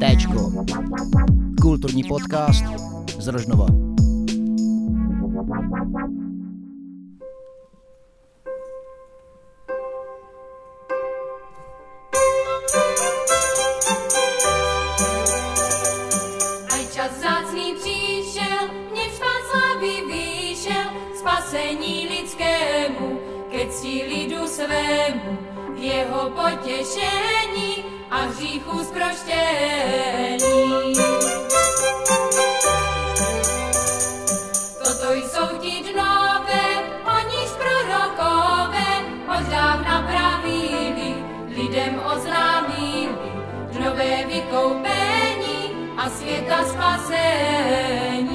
Téčko. Kulturní podcast z Rožnova. Jeho potěšení a hříchu zproštění. Toto jsou ti dnové, o níž prorokové od dávna pravili, lidem oznámili, dnové vykoupení a světa spasení.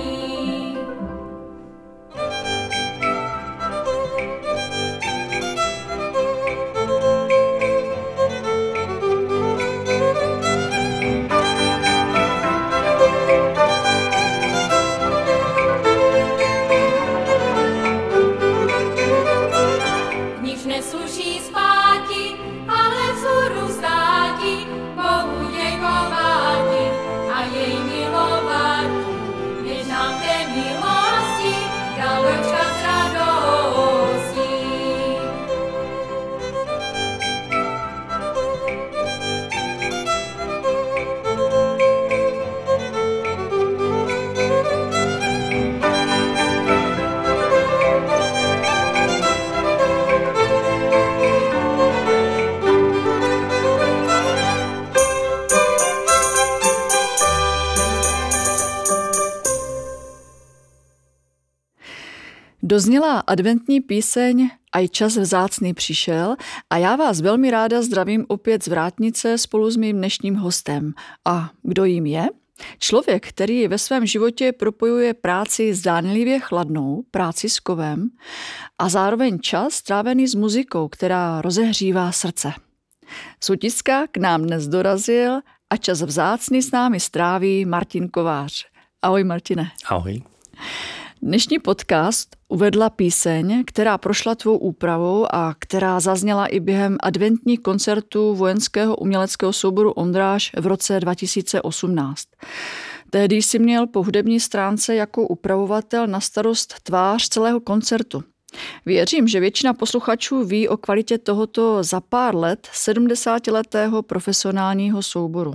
Dozněla adventní píseň Aj čas vzácný přišel a já vás velmi ráda zdravím opět z Vrátnice spolu s mým dnešním hostem. A kdo jím je? Člověk, který ve svém životě propojuje práci zdánlivě chladnou, práci s kovem a zároveň čas strávený s muzikou, která rozehřívá srdce. Z Utiska k nám dnes dorazil a čas vzácný s námi stráví Martin Kovář. Ahoj Martine. Ahoj. Dnešní podcast uvedla píseň, která prošla tvou úpravou a která zazněla i během adventních koncertů vojenského uměleckého souboru Ondráž v roce 2018. Tehdy jsi měl po hudební stránce jako upravovatel na starost tvář celého koncertu. Věřím, že většina posluchačů ví o kvalitě tohoto za pár let 70-letého profesionálního souboru.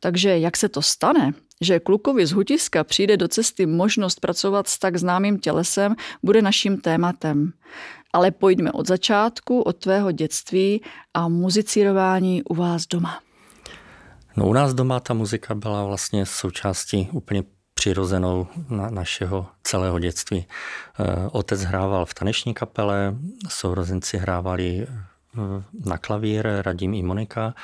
Takže jak se to stane, že klukovi z Hutiska přijde do cesty možnost pracovat s tak známým tělesem, bude naším tématem. Ale pojďme od začátku, od tvého dětství a muzicírování u vás doma. No u nás doma ta muzika byla vlastně součástí úplně přirozenou na našeho celého dětství. Eh, Otec hrával v taneční kapele, sourozenci hrávali eh, na klavír, Radim i Monika,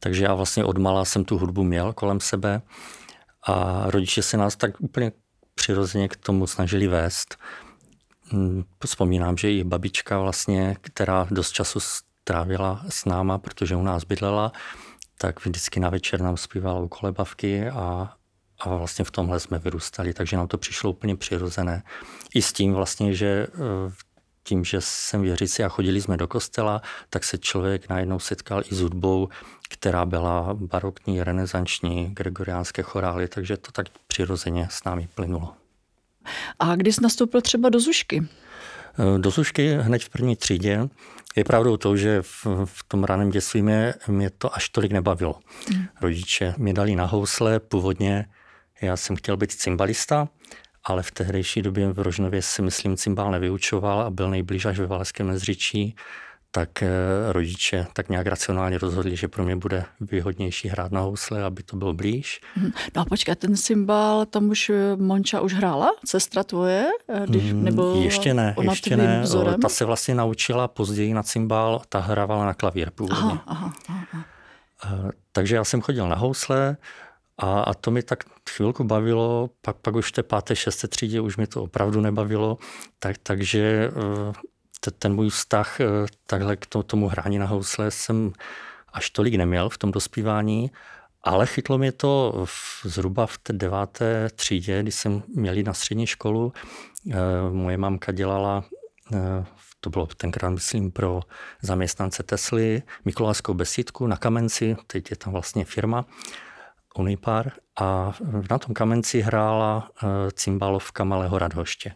takže já vlastně od mala jsem tu hudbu měl kolem sebe a rodiče se nás tak úplně přirozeně k tomu snažili vést. Hm, Vzpomínám, že i babička vlastně, která dost času strávila s náma, protože u nás bydlela, tak vždycky na večer nám zpívala u kolebavky a, a vlastně v tomhle jsme vyrůstali, takže nám to přišlo úplně přirozené. I s tím vlastně, že eh, tím, že jsem věřící a chodili jsme do kostela, tak se člověk najednou setkal i s hudbou, která byla barokní, renesanční, gregoriánské chorály, takže to tak přirozeně s námi plynulo. A když jsi nastoupil třeba do Zušky? Do Zušky hned v první třídě je pravdou to, že v, v tom raném dětství mě, mě to až tolik nebavilo. Mm. Rodiče mě dali na housle, původně já jsem chtěl být cymbalista, ale v tehdejší době v Rožnově si myslím cymbal nevyučoval a byl nejblíž až ve Valaském Mezřičí, tak rodiče tak nějak racionálně rozhodli, že pro mě bude výhodnější hrát na housle, aby to bylo blíž. No a počkej, ten cymbal, tam už Monča už hrála? Sestra tvoje? Když, nebo ještě ne, ještě ne. Vzorem? Ta se vlastně naučila později na cymbal, ta hrávala na klavír původně. Aha, aha, aha. Takže já jsem chodil na housle, a, a to mi tak chvilku bavilo, pak, pak už v té páté, šesté třídě už mi to opravdu nebavilo, tak, takže ten můj vztah takhle k tomu hrání na housle jsem až tolik neměl v tom dospívání, ale chytlo mě to v, zhruba v té deváté třídě, kdy jsem měl na střední školu. Moje mamka dělala to bylo tenkrát, myslím, pro zaměstnance Tesly, Mikulášskou besídku na Kamenci, teď je tam vlastně firma Unipar a na tom Kamenci hrála eh, cymbalovka Malého Radhoště.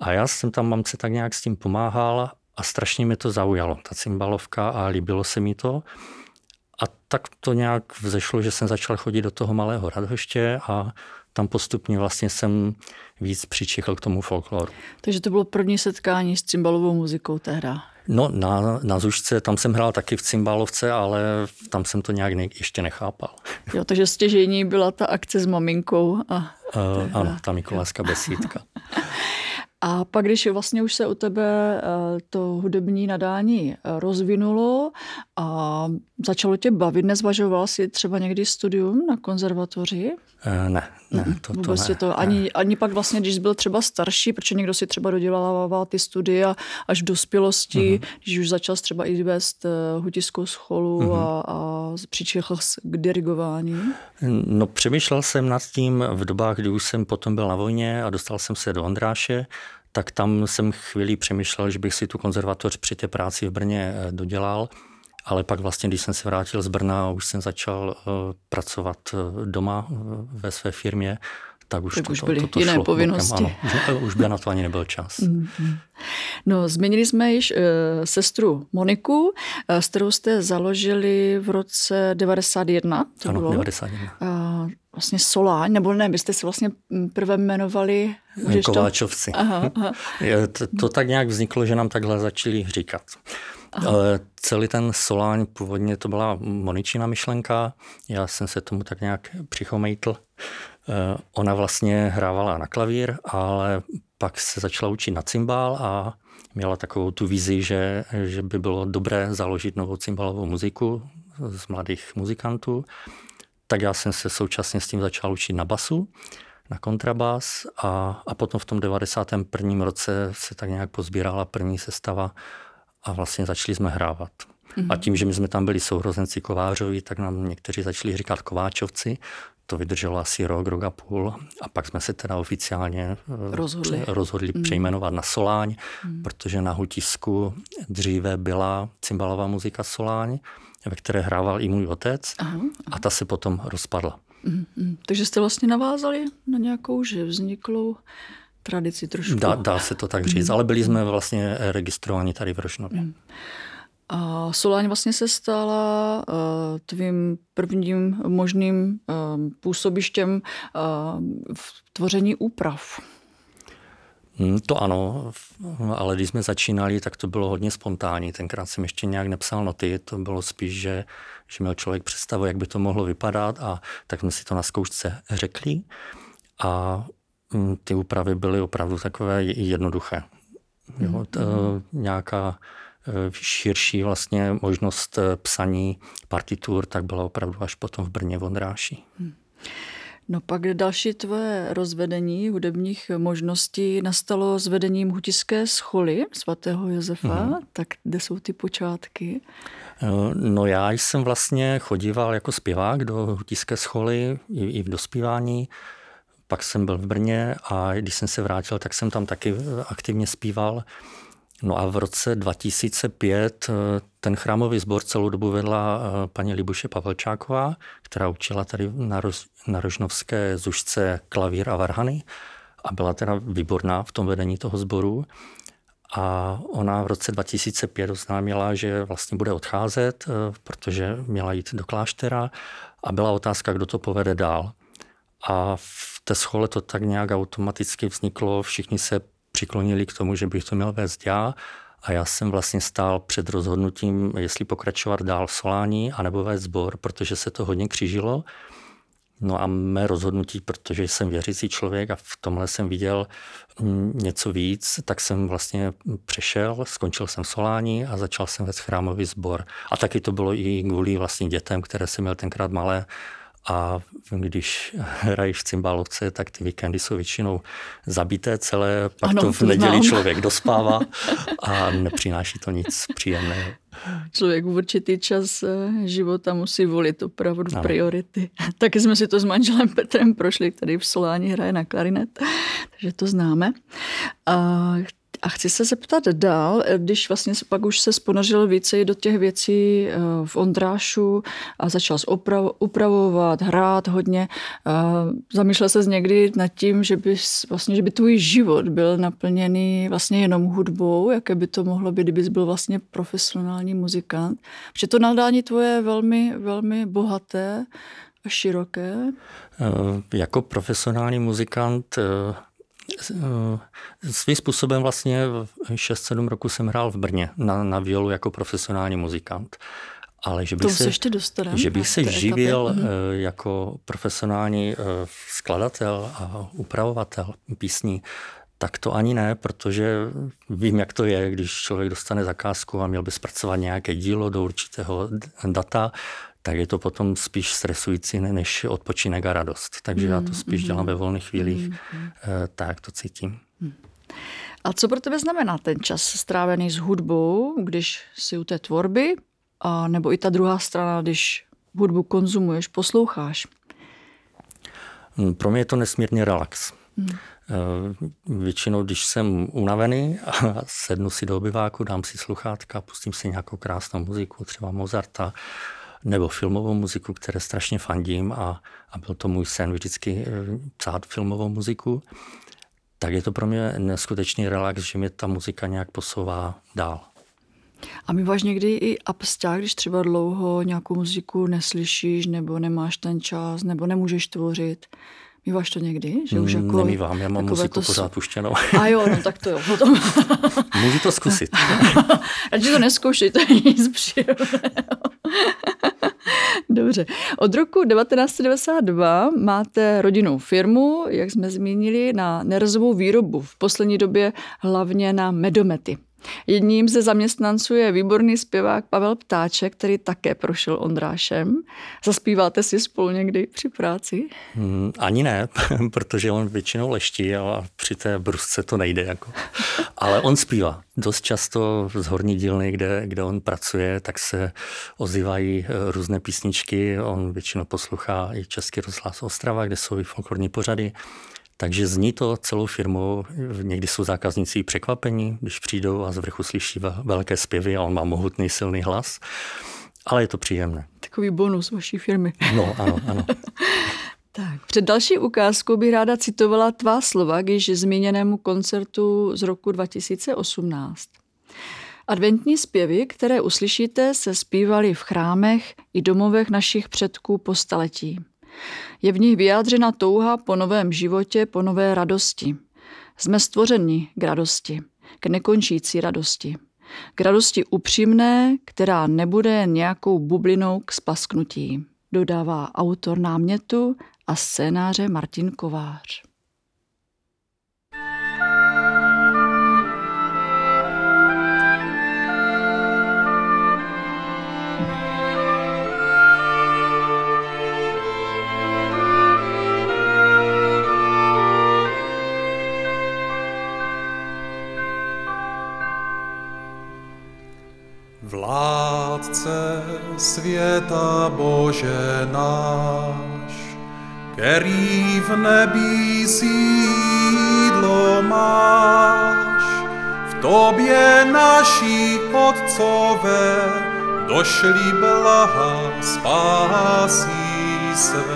A já jsem tam mamce tak nějak s tím pomáhal a strašně mi to zaujalo, ta cymbalovka a líbilo se mi to. A tak to nějak vzešlo, že jsem začal chodit do toho Malého Radhoště a tam postupně vlastně jsem víc přičichl k tomu folkloru. Takže to bylo první setkání s cymbalovou muzikou tehda. No na, na Zušce, tam jsem hrál taky v cymbálovce, ale tam jsem to nějak ne, ještě nechápal. Jo, takže stěžení byla ta akce s maminkou. A uh, ano, ta Mikulášská besídka. A pak, když vlastně už se u tebe eh, to hudební nadání eh, rozvinulo a začalo tě bavit, nezvažoval jsi třeba někdy studium na konzervatoři? Uh, ne, ne, to, to Vůbec ne. to ani, ani pak vlastně, když jsi byl třeba starší, protože někdo si třeba dodělával ty studia až v dospělosti, uh-huh. když už začal třeba i vést hutiskou scholu uh-huh. a, a přičichl k dirigování? No přemýšlel jsem nad tím v dobách, kdy už jsem potom byl na vojně a dostal jsem se do Ondráše, tak tam jsem chvíli přemýšlel, že bych si tu konzervatoř při té práci v Brně eh, dodělal, ale pak vlastně, když jsem se vrátil z Brna už jsem začal eh, pracovat eh, doma ve své firmě, tak už, tak to, už to, byly to, to jiné šlo povinnosti. Bokem, ano, už, už by na to ani nebyl čas. Mm-hmm. No, změnili jsme již e, sestru Moniku, e, s kterou jste založili v roce 91. To ano, bylo. 91. E, vlastně Soláň, nebo ne, byste se vlastně prvé jmenovali... Kováčovci. To... Aha, aha. To, to tak nějak vzniklo, že nám takhle začali říkat. Aha. Celý ten Soláň, původně to byla Moničina myšlenka, já jsem se tomu tak nějak přichomejtl. Ona vlastně hrávala na klavír, ale pak se začala učit na cymbál a měla takovou tu vizi, že, že by bylo dobré založit novou cymbalovou muziku z mladých muzikantů tak já jsem se současně s tím začal učit na basu, na kontrabas a, a potom v tom 91. roce se tak nějak pozbírala první sestava a vlastně začali jsme hrávat. Mm-hmm. A tím, že my jsme tam byli sourozenci Kovářovi, tak nám někteří začali říkat Kováčovci. To vydrželo asi rok, rok a půl. A pak jsme se teda oficiálně rozhodli, rozhodli mm. přejmenovat na Soláň, mm. protože na Hutisku dříve byla cymbalová muzika Soláň ve které hrával i můj otec aha, aha. a ta se potom rozpadla. Mm-hmm. Takže jste vlastně navázali na nějakou že vzniklou tradici trošku. Dá, dá se to tak říct, mm-hmm. ale byli jsme vlastně registrovaní tady v Rošnově. Mm. A Soláň vlastně se stala uh, tvým prvním možným uh, působištěm uh, v tvoření úprav. Hmm, to ano, ale když jsme začínali, tak to bylo hodně spontánní. Tenkrát jsem ještě nějak nepsal noty, to bylo spíš, že, že měl člověk představu, jak by to mohlo vypadat a tak jsme si to na zkoušce řekli a hm, ty úpravy byly opravdu takové jednoduché. Jo, to, hmm. nějaká eh, širší vlastně možnost eh, psaní partitur, tak byla opravdu až potom v Brně v Ondráši. Hmm. No pak další tvoje rozvedení hudebních možností nastalo s vedením hutiské scholy svatého Josefa, mm. tak kde jsou ty počátky? Eh, no já jsem vlastně chodíval jako zpěvák do hutiské scholy i, i v dospívání. Pak jsem byl v Brně a když jsem se vrátil, tak jsem tam taky aktivně zpíval. No a v roce 2005 eh, ten chrámový sbor celou dobu vedla eh, paní Libuše Pavelčáková, která učila tady na, Roz, na Rožnovské zušce klavír a varhany a byla teda výborná v tom vedení toho sboru. A ona v roce 2005 oznámila, že vlastně bude odcházet, eh, protože měla jít do kláštera a byla otázka, kdo to povede dál. A v té schole to tak nějak automaticky vzniklo, všichni se přiklonili k tomu, že bych to měl vést já a já jsem vlastně stál před rozhodnutím, jestli pokračovat dál v Solání anebo vést sbor, protože se to hodně křížilo. No a mé rozhodnutí, protože jsem věřící člověk a v tomhle jsem viděl mm, něco víc, tak jsem vlastně přešel, skončil jsem Solání a začal jsem vést chrámový sbor. A taky to bylo i kvůli vlastně dětem, které jsem měl tenkrát malé, a když hraješ v cymbálovce, tak ty víkendy jsou většinou zabité celé, pak ano, to v neděli znám. člověk dospává a nepřináší to nic příjemného. Člověk v určitý čas eh, života musí volit opravdu ano. priority. Taky jsme si to s manželem Petrem prošli, který v Soláni hraje na klarinet, takže to známe. A A chci se zeptat dál, když vlastně se pak už se sponořil více do těch věcí eh, v Ondrášu a začal upravovat, hrát hodně. Zamýšlel se někdy nad tím, že by, vlastně, že by tvůj život byl naplněný vlastně jenom hudbou, jaké by to mohlo být, kdybys byl vlastně profesionální muzikant. Protože to nadání tvoje je velmi, velmi bohaté a široké. Eh, jako profesionální muzikant eh, Eh, svým způsobem vlastně 6-7 roku jsem hrál v Brně na, na violu jako profesionální muzikant. Ale že bych se, ještě dostaneme, že bych se živil etapy. Mhm. Eh, jako profesionální eh, skladatel a upravovatel písní, tak to ani ne, protože vím, jak to je, když člověk dostane zakázku a měl by zpracovat nějaké dílo do určitého data, tak je to potom spíš stresující než odpočinek a radost. Takže já to mm, spíš mm, dělám ve volných chvílích, mm, tak to cítím. A co pro tebe znamená ten čas strávený s hudbou, když si u té tvorby, a nebo i ta druhá strana, když hudbu konzumuješ, posloucháš? Hm, pro mě je to nesmírně relax. Hmm. Většinou, když jsem unavený a sednu si do obyváku, dám si sluchátka, pustím si nějakou krásnou muziku, třeba Mozarta, nebo filmovou muziku, které strašně fandím a, a byl to můj sen vždycky eh, psát filmovou muziku, tak je to pro mě neskutečný relax, že mě ta muzika nějak posouvá dál. A my máš někdy i absťák, když třeba dlouho nějakou muziku neslyšíš, nebo nemáš ten čas, nebo nemůžeš tvořit. Míváš to někdy? Že už mm, jako, Nemývám, já mám muziku to... pořád puštěnou. A jo, no tak to jo. Potom... Můžu to zkusit. Radši to neskoušej, to je nic příjemného. Dobře. Od roku 1992 máte rodinnou firmu, jak jsme zmínili, na nerezovou výrobu. V poslední době hlavně na medomety. Jedním ze zaměstnanců je výborný zpěvák Pavel Ptáček, který také prošel Ondrášem. Zaspíváte si spolu někdy při práci? Hmm, ani ne, protože on většinou leští a při té brusce to nejde. Jako. Ale on zpívá. Dost často z horní dílny, kde, kde on pracuje, tak se ozývají eh, různé písničky. On většinou poslouchá i Český rozhlas Ostrava, kde jsou i folklorní pořady. Takže zní to celou firmu. Někdy jsou zákazníci překvapení, když přijdou a z vrchu slyší velké zpěvy a on má mohutný silný hlas. Ale je to příjemné. Takový bonus vaší firmy. No, ano, ano. tak, před další ukázkou bych ráda citovala tvá slova k již zmíněnému koncertu z roku 2018. Adventní zpěvy, které uslyšíte, se zpívaly v chrámech i domovech našich předků po staletí. Je v nich vyjádřena touha po novém životě, po nové radosti. Jsme stvořeni k radosti, k nekončící radosti. K radosti upřímné, která nebude nějakou bublinou k spasknutí, dodává autor námětu a scénáře Martin Kovář. Světa Bože náš, který v nebi sídlo máš, v tobě naší Otcové došli blaha spásí své.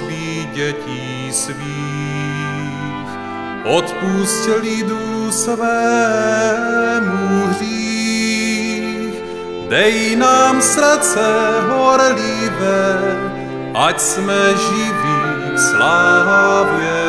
Prozby dětí svých, odpust lidu svému hřích. Dej nám srdce horlivé, ať jsme živí k slávě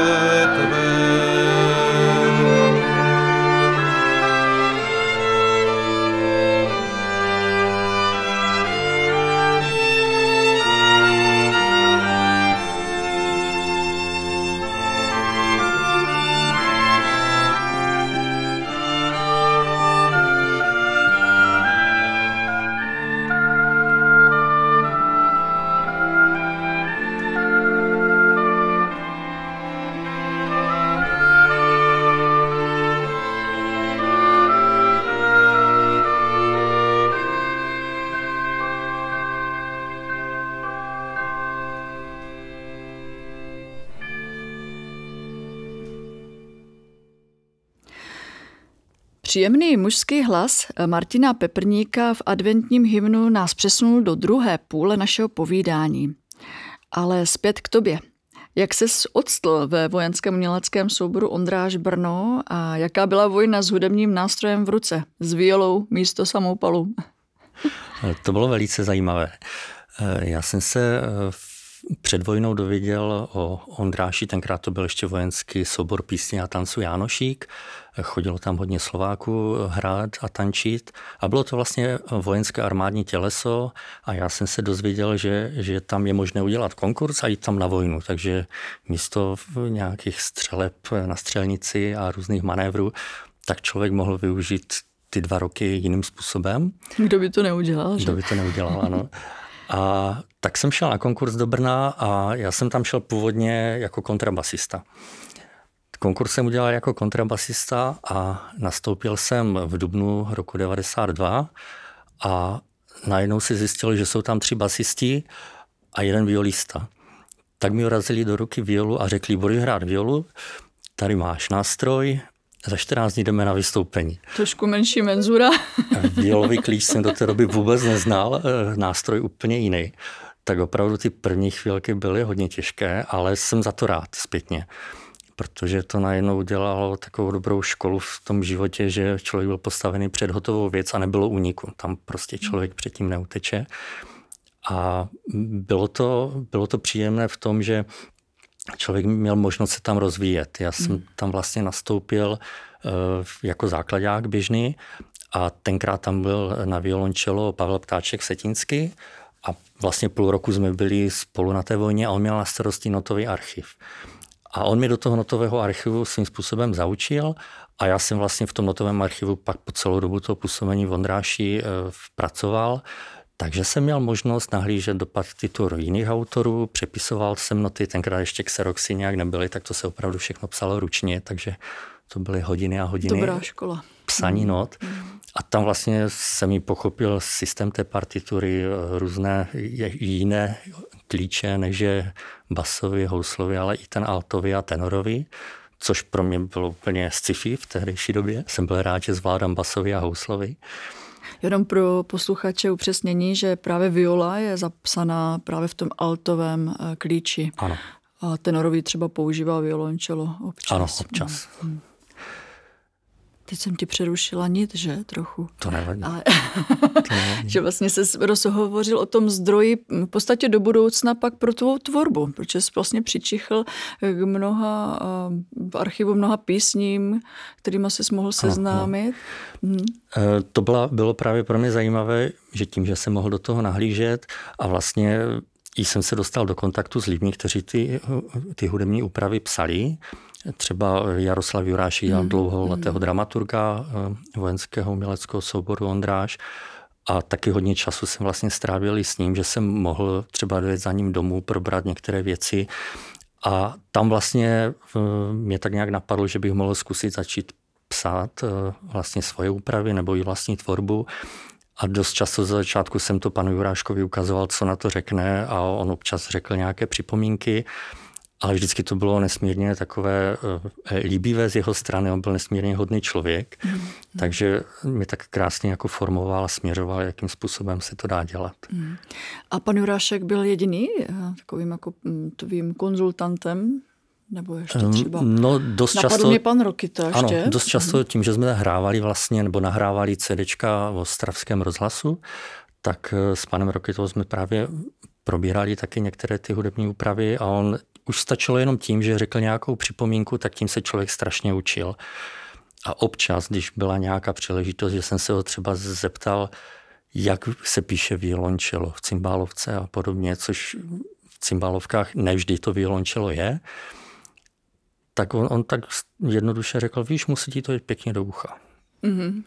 Příjemný mužský hlas Martina Peprníka v adventním hymnu nás přesunul do druhé půle našeho povídání. Ale zpět k tobě. Jak se odstl ve vojenském uměleckém souboru Ondráž Brno a jaká byla vojna s hudebním nástrojem v ruce, s violou místo samoupalu? To bylo velice zajímavé. Já jsem se před vojnou dověděl o Ondráši, tenkrát to byl ještě vojenský sobor písně a tancu Jánošík. Chodilo tam hodně Slováků hrát a tančit a bylo to vlastně vojenské armádní těleso a já jsem se dozvěděl, že, že tam je možné udělat konkurs a jít tam na vojnu, takže místo nějakých střeleb na střelnici a různých manévrů, tak člověk mohl využít ty dva roky jiným způsobem. Kdo by to neudělal? Že? Kdo by to neudělal, ano. A tak jsem šel na konkurs do Brna a já jsem tam šel původně jako kontrabasista. Konkurs jsem udělal jako kontrabasista a nastoupil jsem v dubnu roku 92 a najednou si zjistil, že jsou tam tři basisti a jeden violista. Tak mi urazili do ruky violu a řekli, budeš hrát violu, tady máš nástroj, za 14 dní jdeme na vystoupení. Trošku menší menzura. Violový klíč jsem do té doby vůbec neznal, eh, nástroj úplně jiný. Tak opravdu ty první chvílky byly hodně těžké, ale jsem za to rád zpětně protože to najednou dělalo takovou dobrou školu v tom životě, že člověk byl postavený před hotovou věc a nebylo úniku. Tam prostě člověk předtím neuteče. A bylo to, bylo to příjemné v tom, že člověk měl možnost se tam rozvíjet. Já jsem hmm. tam vlastně nastoupil uh, jako základák běžný a tenkrát tam byl na violončelo Pavel Ptáček Setinsky a vlastně půl roku jsme byli spolu na té vojně a on měl na starosti notový archiv. A on mi do toho notového archivu svým způsobem zaučil a já jsem vlastně v tom notovém archivu pak po celou dobu toho působení v Ondráši uh, pracoval. Takže jsem měl možnost nahlížet do partituru jiných autorů, přepisoval jsem noty, tenkrát ještě Xeroxy nějak nebyly, tak to se opravdu všechno psalo ručně, takže to byly hodiny a hodiny Dobrá škola. psaní not. A tam vlastně jsem mi pochopil systém té partitury, různé jiné klíče, než je basový, houslový, ale i ten altový a tenorový což pro mě bylo úplně sci-fi v tehdejší době. Jsem byl rád, že zvládám basový a houslový. Jenom pro posluchače upřesnění, že právě viola je zapsaná právě v tom altovém eh, klíči. Ano. A tenorový třeba používá violončelo občas. Ano, občas. Hmm. Teď jsem ti přerušila nit, že trochu. To nevadí. Ale, to nevadí. že vlastně se rozhovořil o tom zdroji v podstatě do budoucna pak pro tvou tvorbu, protože jsi vlastně přičichl k mnoha v archivu mnoha písním, kterými jsi mohl seznámit. Ano, ano. Hmm. To byla, bylo právě pro mě zajímavé, že tím, že jsem mohl do toho nahlížet a vlastně jsem se dostal do kontaktu s lidmi, kteří ty, ty hudební úpravy psali, Třeba Jaroslav Juráš dělal mm. dlouholetého dramaturga eh, vojenského uměleckého souboru Ondráš a taky hodně času jsem vlastně strávil i s ním, že jsem mohl třeba dojet za ním domů, probrat některé věci a tam vlastně eh, mě tak nějak napadlo, že bych mohl zkusit začít psát eh, vlastně svoje úpravy nebo i vlastní tvorbu. A dost často za začátku jsem to panu Juráškovi ukazoval, co na to řekne a on občas řekl nějaké připomínky ale vždycky to bylo nesmírně takové uh, líbivé z jeho strany, on byl nesmírně hodný člověk, mm. takže mi tak krásně jako formoval a směřoval, jakým způsobem se to dá dělat. Mm. A pan Jurášek byl jediný eh, takovým jako mm, tvým konzultantem nebo ještě třeba? No, dost Napadl často... mě pan Rokita ještě. Ano, dost často mhm. tím, že jsme hrávali vlastně, nebo nahrávali CDčka v Ostravském rozhlasu, tak eh, s panem Rokitou jsme právě probírali taky některé ty hudební úpravy a on už stačilo jenom tím, že řekl nějakou připomínku, tak tím se člověk strašně učil. A občas, když byla nějaká příležitost, že jsem se ho třeba zeptal, jak se píše violončelo v cymbálovce a podobně, což v cymbálovkách nevždy to violončelo je, tak on, on tak jednoduše řekl, víš, musí ti to jít pěkně do ucha. Mm-hmm.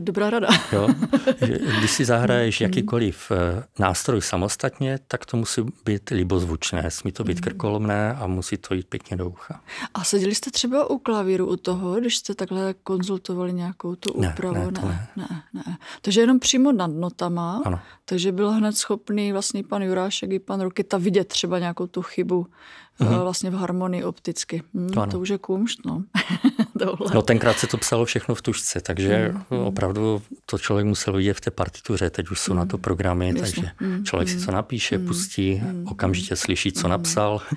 Dobrá rada. Jo? Když si zahraješ jakýkoliv eh, nástroj samostatně, tak to musí být libozvučné, smí to být mm. krkolomné a musí to jít pěkně do ucha. A seděli jste třeba u klavíru u toho, když jste takhle konzultovali nějakou tu úpravu? Ne, ne, to ne. ne, ne. Takže jenom přímo nad notama, ano. takže byl hned schopný vlastně pan Jurášek i pan Rokita vidět třeba nějakou tu chybu mm-hmm. vlastně v harmonii opticky. Hm, to, to už je kumšt, no. No tenkrát se to psalo všechno v tušce, takže mm. opravdu to člověk musel vidět v té partituře. Teď už jsou mm. na to programy, Jasně. takže mm. člověk si co napíše, mm. pustí, mm. okamžitě slyší, co mm. napsal.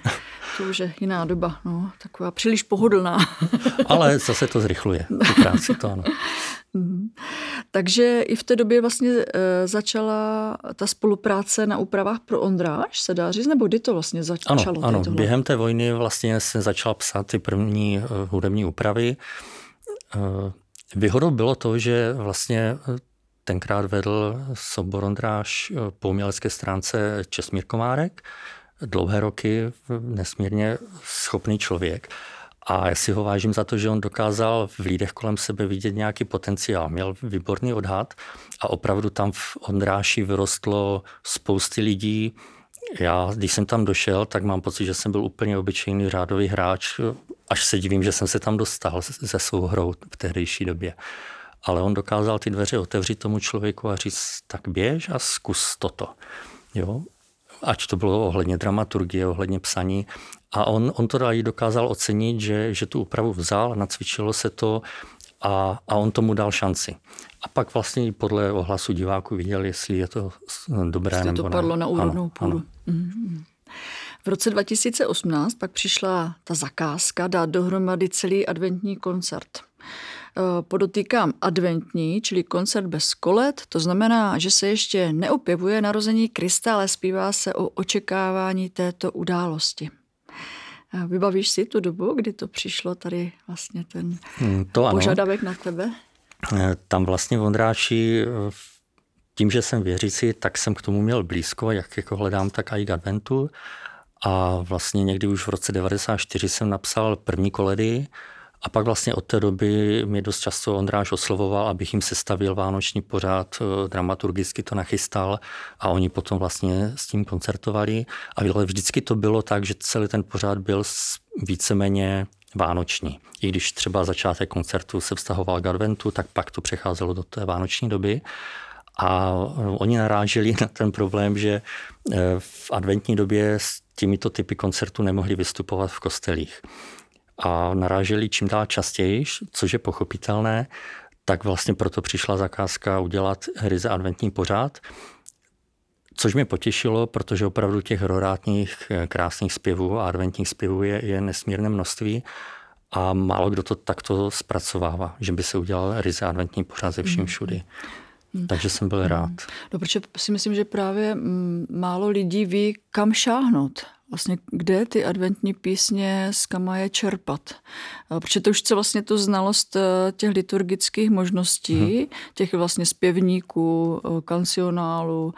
To už je jiná doba, no, taková příliš pohodlná. Ale zase to zrychluje, tu práci, to ano. Mhm. Takže i v té době vlastně e, začala ta spolupráce na úpravách pro Ondráž, se dá říct, nebo kdy to vlastně začalo? Ano, ano. během té vojny vlastně se začal psát ty první e, hudební úpravy. E, výhodou bylo to, že vlastně tenkrát vedl sobor Ondráž po umělecké stránce Česmír Komárek, dlouhé roky nesmírně schopný člověk. A já si ho vážím za to, že on dokázal v lidech kolem sebe vidět nějaký potenciál. Měl výborný odhad a opravdu tam v Ondráši vyrostlo spousty lidí. Já, když jsem tam došel, tak mám pocit, že jsem byl úplně obyčejný řádový hráč, až se divím, že jsem se tam dostal se svou hrou v tehdejší době. Ale on dokázal ty dveře otevřít tomu člověku a říct, tak běž a zkus toto. Jo? ať to bylo ohledně dramaturgie, ohledně psaní. A on, on to i dokázal ocenit, že, že tu úpravu vzal, nacvičilo se to a, a on tomu dal šanci. A pak vlastně podle ohlasu diváků viděl, jestli je to dobré jestli nebo to padlo ne. na úrodnou půdu. Mm-hmm. V roce 2018 pak přišla ta zakázka dát dohromady celý adventní koncert. Eh, podotýkám adventní, čili koncert bez kolet, to znamená, že se ještě neopěvuje narození Krista, ale zpívá se o očekávání této události. Eh, vybavíš si tu dobu, kdy to přišlo tady vlastně ten hmm, to požadavek na tebe? Eh, tam vlastně v Ondráči tím, že jsem věřící, tak jsem k tomu měl blízko, jak jako hledám, tak i k adventu. A vlastně někdy už v roce 94 jsem napsal první koledy, a pak vlastně od té doby mě dost často Ondráš oslovoval, abych jim sestavil vánoční pořád, eh, dramaturgicky to nachystal a oni potom vlastně s tím koncertovali. A vždycky to bylo tak, že celý ten pořád byl víceméně vánoční. I když třeba začátek koncertu se vztahoval k adventu, tak pak to přecházelo do té vánoční doby. A eh, oni naráželi na ten problém, že eh, v adventní době s těmito typy koncertů nemohli vystupovat v kostelích a naráželi čím dál častěji, což je pochopitelné, tak vlastně proto přišla zakázka udělat ryze adventní pořád, což mě potěšilo, protože opravdu těch rorátních eh, krásných zpěvů a adventních zpěvů je, je nesmírné množství a málo kdo to takto zpracovává, že by se udělal ryze adventní pořád ze vším mhm. všudy. Mm. Takže jsem byl rád. No, protože si myslím, že právě mm, málo lidí ví, kam šáhnout vlastně kde ty adventní písně z kama je čerpat. Protože to už je vlastně tu znalost eh, těch liturgických možností, hmm. těch vlastně zpěvníků, eh, kancionálů,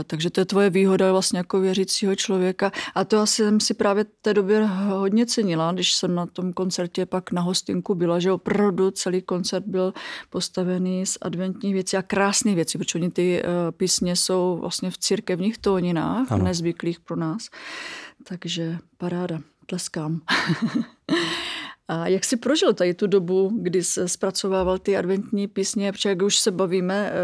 eh, takže to je tvoje výhoda vlastně jako věřícího člověka. A to asi jsem si právě v té době hodně cenila, když jsem na tom koncertě pak na hostinku byla, že opravdu celý koncert byl postavený z adventních věcí a krásných věcí, protože oni ty písně jsou vlastně v církevních tóninách, ano. nezvyklých pro nás. Takže paráda, tleskám. A jak jsi prožil tady tu dobu, kdy jsi zpracovával ty adventní písně, protože jak už se bavíme eh,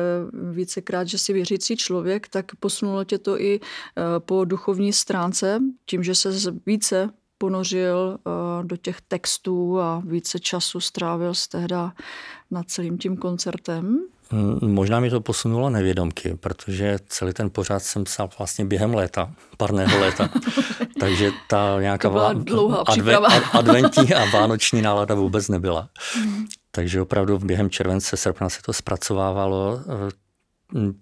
vícekrát, že jsi věřící člověk, tak posunulo tě to i eh, po duchovní stránce, tím, že se více ponořil eh, do těch textů a více času strávil z tehda nad celým tím koncertem? Možná mi to posunulo nevědomky, protože celý ten pořád jsem psal vlastně během léta, parného léta. Takže ta nějaká adve, adventní a vánoční nálada vůbec nebyla. Hmm. Takže opravdu během července, srpna se to zpracovávalo.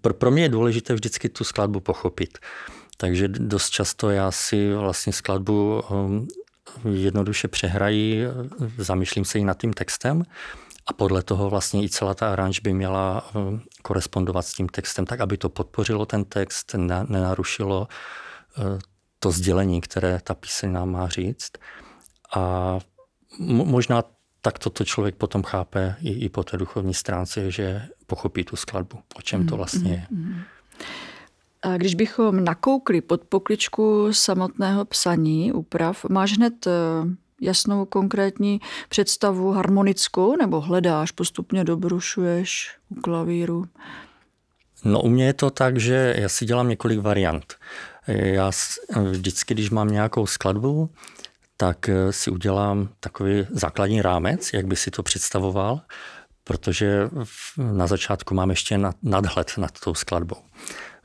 Pro, pro mě je důležité vždycky tu skladbu pochopit. Takže dost často já si vlastně skladbu um, jednoduše přehrají, zamýšlím se i nad tím textem a podle toho vlastně i celá ta aranž by měla um, korespondovat s tím textem, tak aby to podpořilo ten text, nenarušilo uh, to sdělení, které ta píseň nám má říct. A možná tak toto člověk potom chápe i, i po té duchovní stránce, že pochopí tu skladbu, o čem to mm, vlastně je. Mm, mm. A když bychom nakoukli pod pokličku samotného psaní úprav, máš hned eh, jasnou konkrétní představu harmonickou nebo hledáš, postupně dobrušuješ u klavíru? No u mě je to tak, že já si dělám několik variant. Já vždycky, když mám nějakou skladbu, tak eh, si udělám takový základní rámec, jak by si to představoval, protože na začátku mám ještě nadhled nad tou skladbou.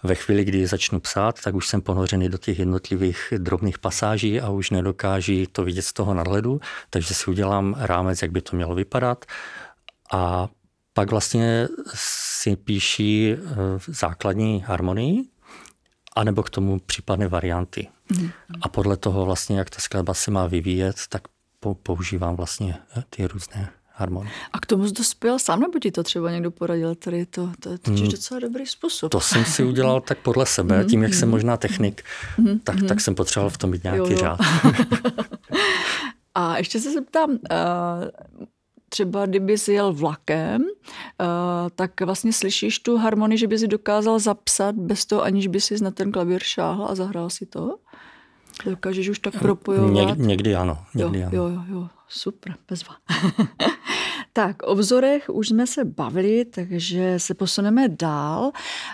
Ve chvíli, kdy začnu psát, tak už jsem ponořený do těch jednotlivých drobných pasáží a už nedokáží to vidět z toho nadhledu, takže si udělám rámec, jak by to mělo vypadat a pak vlastně si píší eh, základní harmonii, anebo k tomu případné varianty. Mm. A podle toho vlastně, jak ta skladba se má vyvíjet, tak používám vlastně eh, ty různé harmonie. A k tomu jsi dospěl sám, nebo ti to třeba někdo poradil? Tady to, to, to je mm. docela dobrý způsob. To jsem si udělal tak podle sebe, mm. tím, jak jsem možná technik, mm. tak, tak jsem potřeboval v tom mít nějaký jo, jo. řád. A ještě se zeptám, uh, třeba kdyby jsi jel vlakem, uh, tak vlastně slyšíš tu harmonii, že by si dokázal zapsat bez toho, aniž by si na ten klavír šáhl a zahrál si to? Dokážeš už tak propojovat? Něk, někdy ano. Někdy jo, ano. jo, jo, jo, super, bezva. tak, o vzorech už jsme se bavili, takže se posuneme dál.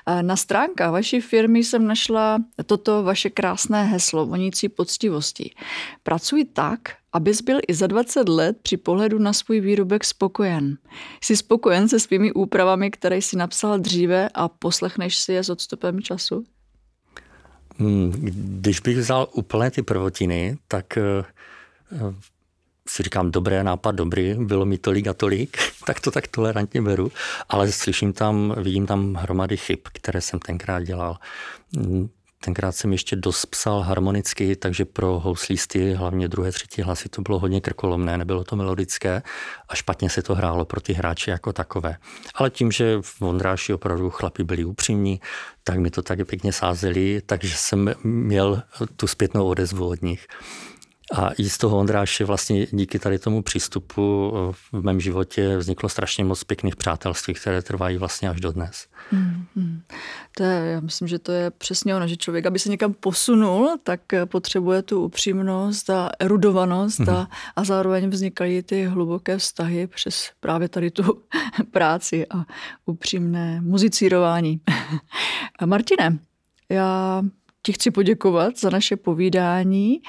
Eh, na stránkách vaší firmy jsem našla toto vaše krásné heslo vonící poctivosti. Pracuj tak, abys byl i za 20 let při pohledu na svůj výrobek spokojen. Jsi spokojen se svými úpravami, které jsi napsal dříve a poslechneš si je s odstupem času? Hmm, když bych vzal úplně ty prvotiny, tak eh, si říkám, dobré nápad, dobrý, bylo mi tolik a tolik, tak to tak tolerantně beru, ale slyším tam, vidím tam hromady chyb, které jsem tenkrát dělal. Tenkrát jsem ještě dost psal harmonicky, takže pro houslísty, hlavně druhé, třetí hlasy, to bylo hodně krkolomné, nebylo to melodické a špatně se to hrálo pro ty hráče jako takové. Ale tím, že v Ondráši opravdu chlapi byli upřímní, tak mi to tak pěkně sázeli, takže jsem měl tu zpětnou odezvu od nich. A i z toho Ondráše vlastně díky tady tomu přístupu eh, v mém životě vzniklo strašně moc pěkných přátelství, které trvají vlastně až do dnes. Mm, mm. To je, já myslím, že to je přesně ono, že člověk, aby se někam posunul, tak eh, potřebuje tu upřímnost a erudovanost mm. a, mhm. a zároveň vznikají ty hluboké vztahy přes právě tady tu práci a upřímné muzicírování. Martine, já ti chci poděkovat za naše povídání.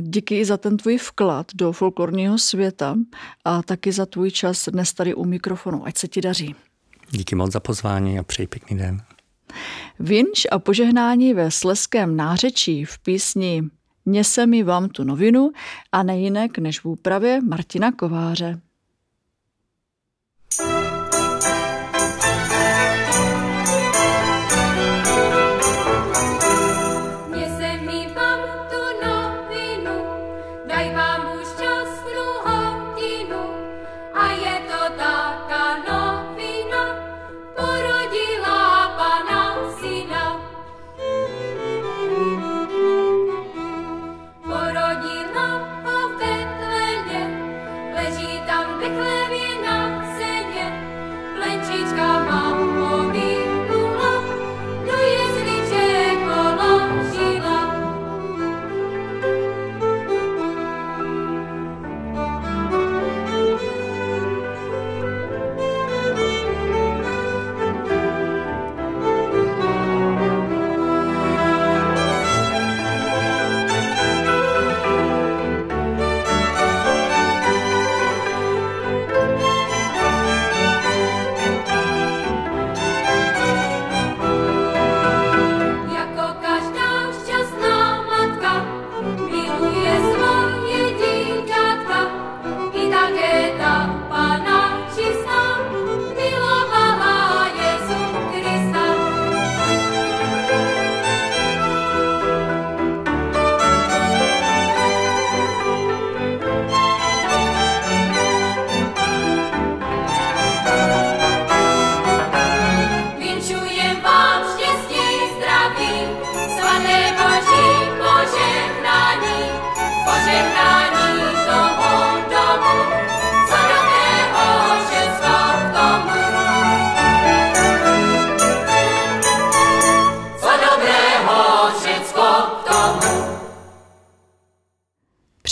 Díky i za ten tvůj vklad do folklorního světa a taky za tvůj čas dnes tady u mikrofonu. Ať se ti daří. Díky moc za pozvání a přeji pěkný den. Vinš a požehnání ve sleském nářečí v písni Nese mi vám tu novinu a nejinak než v úpravě Martina Kováře.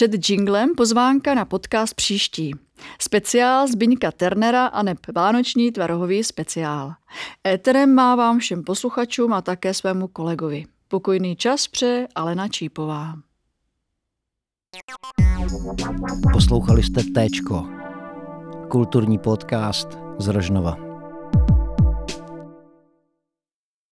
Před jinglem pozvánka na podcast příští. Speciál Zbyňka Ternera a neb Vánoční tvarohový speciál. Éterem má vám všem posluchačům a také svému kolegovi. Pokojný čas pře Alena Čípová. Poslouchali jste Téčko, kulturní podcast z Rožnova.